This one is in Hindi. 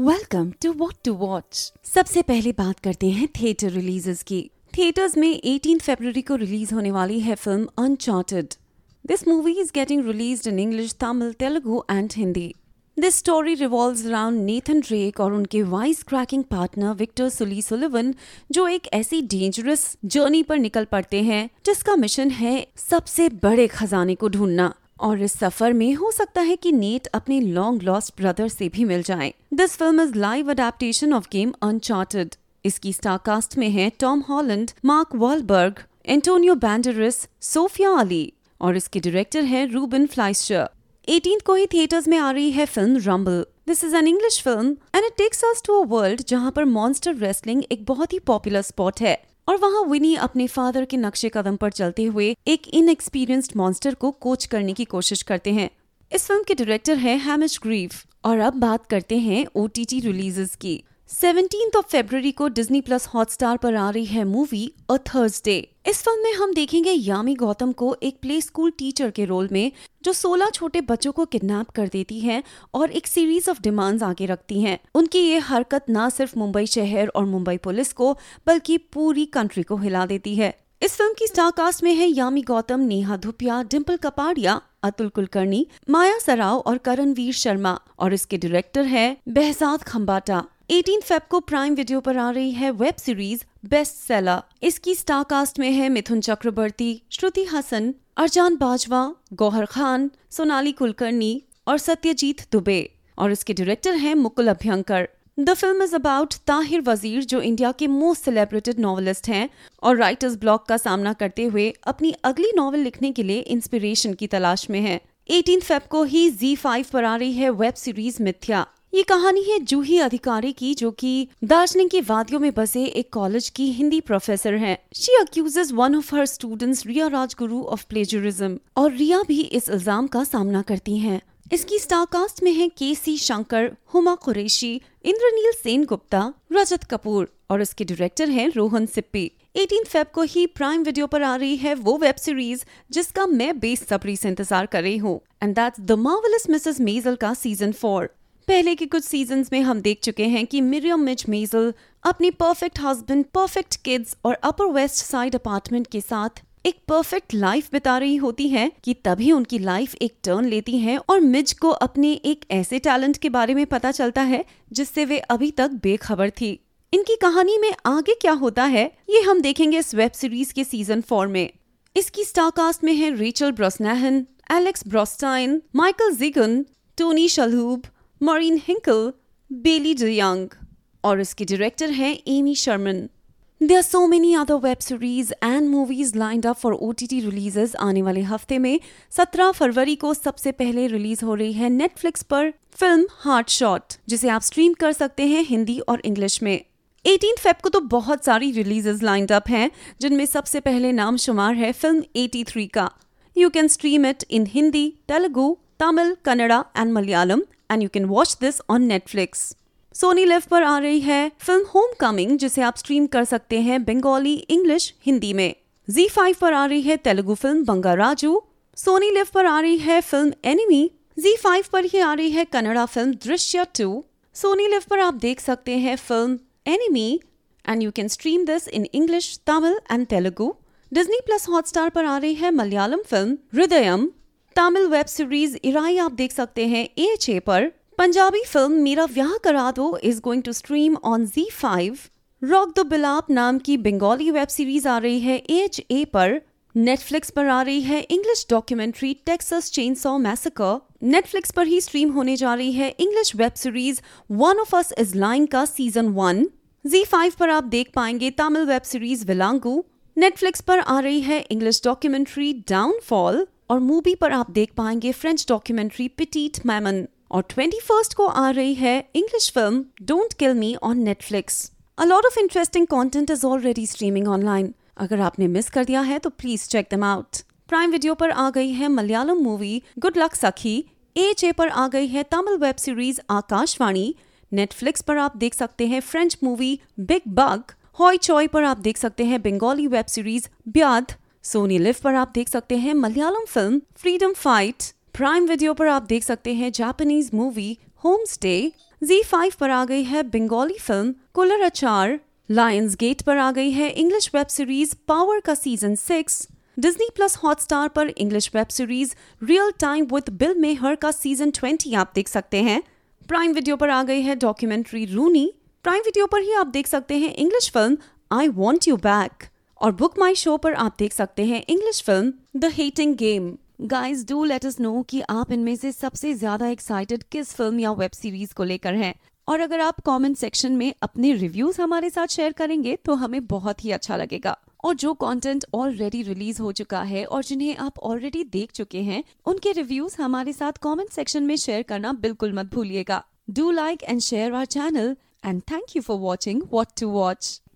Welcome to what to watch सबसे पहले बात करते हैं थिएटर रिलीजेस की। थिएटर्स में 18 फरवरी को रिलीज़ होने वाली है film Uncharted this movie is getting released in English Tamil Telugu and Hindi this story revolve around Nathan Drake और उनके wisecracking partner Victor Sully Sullivan जो एक ऐसी डेंजरस जर्नी पर निकल पड़ते हैं, जिसका मिशन है सबसे बड़े खजाने को ढूंढना। और इस सफ़र में हो सकता है कि नेट अपने लॉन्ग लॉस्ट ब्रदर से भी मिल जाए। This film is live adaptation of game Uncharted इसकी स्टार कास्ट में है Tom Holland Mark Wahlberg Antonio Banderas Sophia Ali और इसके डायरेक्टर है रूबन फ्लाइस्चर 18 को ही थिएटर्स में आ रही है film Rumble this is an English film and it takes us to a world जहाँ पर मॉन्स्टर रेसलिंग एक बहुत ही पॉपुलर स्पॉट है। और वहाँ विनी अपने फादर के नक्शे कदम पर चलते हुए एक इनएक्सपीरियंस्ड मॉन्स्टर को कोच करने की कोशिश करते हैं। इस फ़िल्म के डायरेक्टर है हैमिश ग्रीव और अब बात करते हैं ओ टी रिलीजेस की। सेवनटीन ऑफ़ फेब्रवरी को डिज्नी प्लस हॉटस्टार पर आ रही है मूवी अ थर्सडे इस फ़िल्म में हम देखेंगे यामी गौतम को एक प्ले स्कूल टीचर के रोल में, जो 16 छोटे बच्चों को किडनैप कर देती है और एक सीरीज़ ऑफ़ डिमांड्स आगे रखती हैं। उनकी ये हरकत न सिर्फ़ मुंबई शहर और मुंबई पुलिस को, बल्कि पूरी कंट्री को हिला देती है। इस फ़िल्म की स्टार कास्ट में है यामी गौतम, नेहा धुपिया डिम्पल कपाड़िया, अतुल कुलकर्णी, माया सराव और करणवीर शर्मा और इसके डायरेक्टर है बेहजाद खम्बाटा 18 फेब को प्राइम वीडियो पर आ रही है वेब सीरीज़ बेस्ट सेलर इसकी स्टार कास्ट में है मिथुन चक्रवर्ती, श्रुति हसन, अरजान बाजवा, गौहर खान, सोनाली कुलकर्णी और सत्यजीत दुबे। और इसके डायरेक्टर हैं Mukul Abhyankar. The film is about Tahir Wazir जो इंडिया के मोस्ट सेलिब्रेटेड नॉवलिस्ट हैं, और राइटर्स ब्लॉक का सामना करते हुए अपनी अगली नॉवल लिखने के लिए इंस्पिरेशन की तलाश में है। 18 फेब को ही Z5 पर आ रही है वेब सीरीज़ मिथ्या। ये कहानी है जूही अधिकारी की, जो कि दार्जिलिंग की वादियों में बसे एक कॉलेज की हिंदी प्रोफेसर हैं। She accuses one of her students Riya Rajguru of plagiarism और रिया भी इस इल्ज़ाम का सामना करती हैं। इसकी स्टार कास्ट में है के सी शंकर हुमा कुरेशी इंद्रनील सेन गुप्ता रजत कपूर और इसके डायरेक्टर हैं रोहन सिप्पी 18 फेब को ही प्राइम वीडियो पर आ रही है वो वेब सीरीज़ जिसका मैं बेसब्री से इंतज़ार कर रही हूँ and that's the marvelous mrs Maisel का सीज़न फोर पहले के कुछ सीज़न में हम देख चुके हैं कि मिरियम मिच मेजल अपनी परफेक्ट हस्बैंड परफेक्ट किड्स और अपर वेस्ट साइड अपार्टमेंट के साथ एक परफेक्ट लाइफ बिता रही होती है कि तभी उनकी लाइफ एक टर्न लेती है और मिज को अपने एक ऐसे टैलेंट के बारे में पता चलता है जिससे वे अभी तक बेखबर थी। इनकी कहानी में आगे क्या होता है, ये हम देखेंगे इस वेब सीरीज़ के सीज़न फोर में। इसकी स्टार कास्ट में है Rachel Brosnahan Alex Borstein Michael Zegen Tony Shalhoub Marin Hinkle Bailey DeYoung और इसके डायरेक्टर हैं Amy Sherman There are so many other web series and movies lined up for OTT releases आने वाले हफ़्ते में. 17 फरवरी को सबसे पहले रिलीज़ हो रही है नेटफ्लिक्स पर फ़िल्म हार्ट शॉट जिसे आप स्ट्रीम कर सकते हैं हिंदी और इंग्लिश में. 18 फेब को तो बहुत सारी रिलीजेस लाइंड अप हैं, जिनमें सबसे पहले नाम शुमार है फ़िल्म 83 का. You can stream it in Hindi Telugu Tamil Kannada and Malayalam and you can watch this on Netflix Sony LIV पर आ रही है फ़िल्म होम कमिंग जिसे आप स्ट्रीम कर सकते हैं बंगाली इंग्लिश हिंदी में. जी फाइव पर आ रही है Telugu film Bangarraju Sony LIV पर आ रही है फ़िल्म एनिमी जी फाइव पर ही आ रही है Kannada film Drishya two Sony Liv पर आप देख सकते हैं film enemy and you can stream this in English Tamil and Telugu Disney plus Hotstar पर आ रही है Malayalam film Hridayam Tamil web series Irai आप देख सकते हैं ए पर। Punjabi film Mera Vyah Kara Do is going to stream on Zee five rock the Bilaap नाम की बंगाली वेब सीरीज़ आ रही है एच ए पर। नेटफ्लिक्स पर आ रही है English documentary Texas chain saw massacre Netflix पर ही स्ट्रीम होने जा रही है English web series one of us is lying का सीज़न वन जी फाइव पर आप देख पाएँगे Tamil web series Vilangu Netflix पर आ रही है इंग्लिश डॉक्यूमेंट्री डाउनफॉल और मूवी पर आप देख पाएँगे फ्रेंच डॉक्यूमेंट्री पिटीट मैमन और ट्वेंटी फ़र्स्ट को आ रही है English film don't kill me on Netflix a lot of interesting content is already streaming online अगर आपने मिस कर दिया है तो please check them out Prime Video पर आ गई है Malayalam movie good luck Sakhi aha पर आ गई है Tamil web series Akashvani Netflix पर आप देख सकते हैं French movie big bug Hoichoi पर आप देख सकते हैं Bengali web series Byaad Sony Liv पर आप देख सकते हैं Malayalam film freedom fight Prime Video पर आप देख सकते हैं Japanese movie home stay Zee five पर आ गई है Bengali film Kuler Achar Lionsgate पर आ गई है इंग्लिश वेब सीरीज़ पावर का season six Disney plus Hotstar पर English web series real time with Bill Maher का सीज़न ट्वेंटी आप देख सकते हैं। प्राइम वीडियो पर आ गई है डॉक्यूमेंट्री रूनी प्राइम वीडियो पर ही आप देख सकते हैं English film I want you back और बुक माई शो पर आप देख सकते हैं English film the hating game guys do let us know कि आप इनमें से सबसे ज़्यादा एक्साइटेड किस फ़िल्म या वेब सीरीज़ को लेकर हैं। और अगर आप कमेंट सेक्शन में अपने रिव्यूज़ हमारे साथ शेयर करेंगे तो हमें बहुत ही अच्छा लगेगा। और जो कंटेंट ऑलरेडी रिलीज़ हो चुका है और जिन्हें आप ऑलरेडी देख चुके हैं, उनके रिव्यूज़ हमारे साथ कमेंट सेक्शन में शेयर करना बिल्कुल मत भूलिएगा। Do like and share our channel and thank you for watching what to watch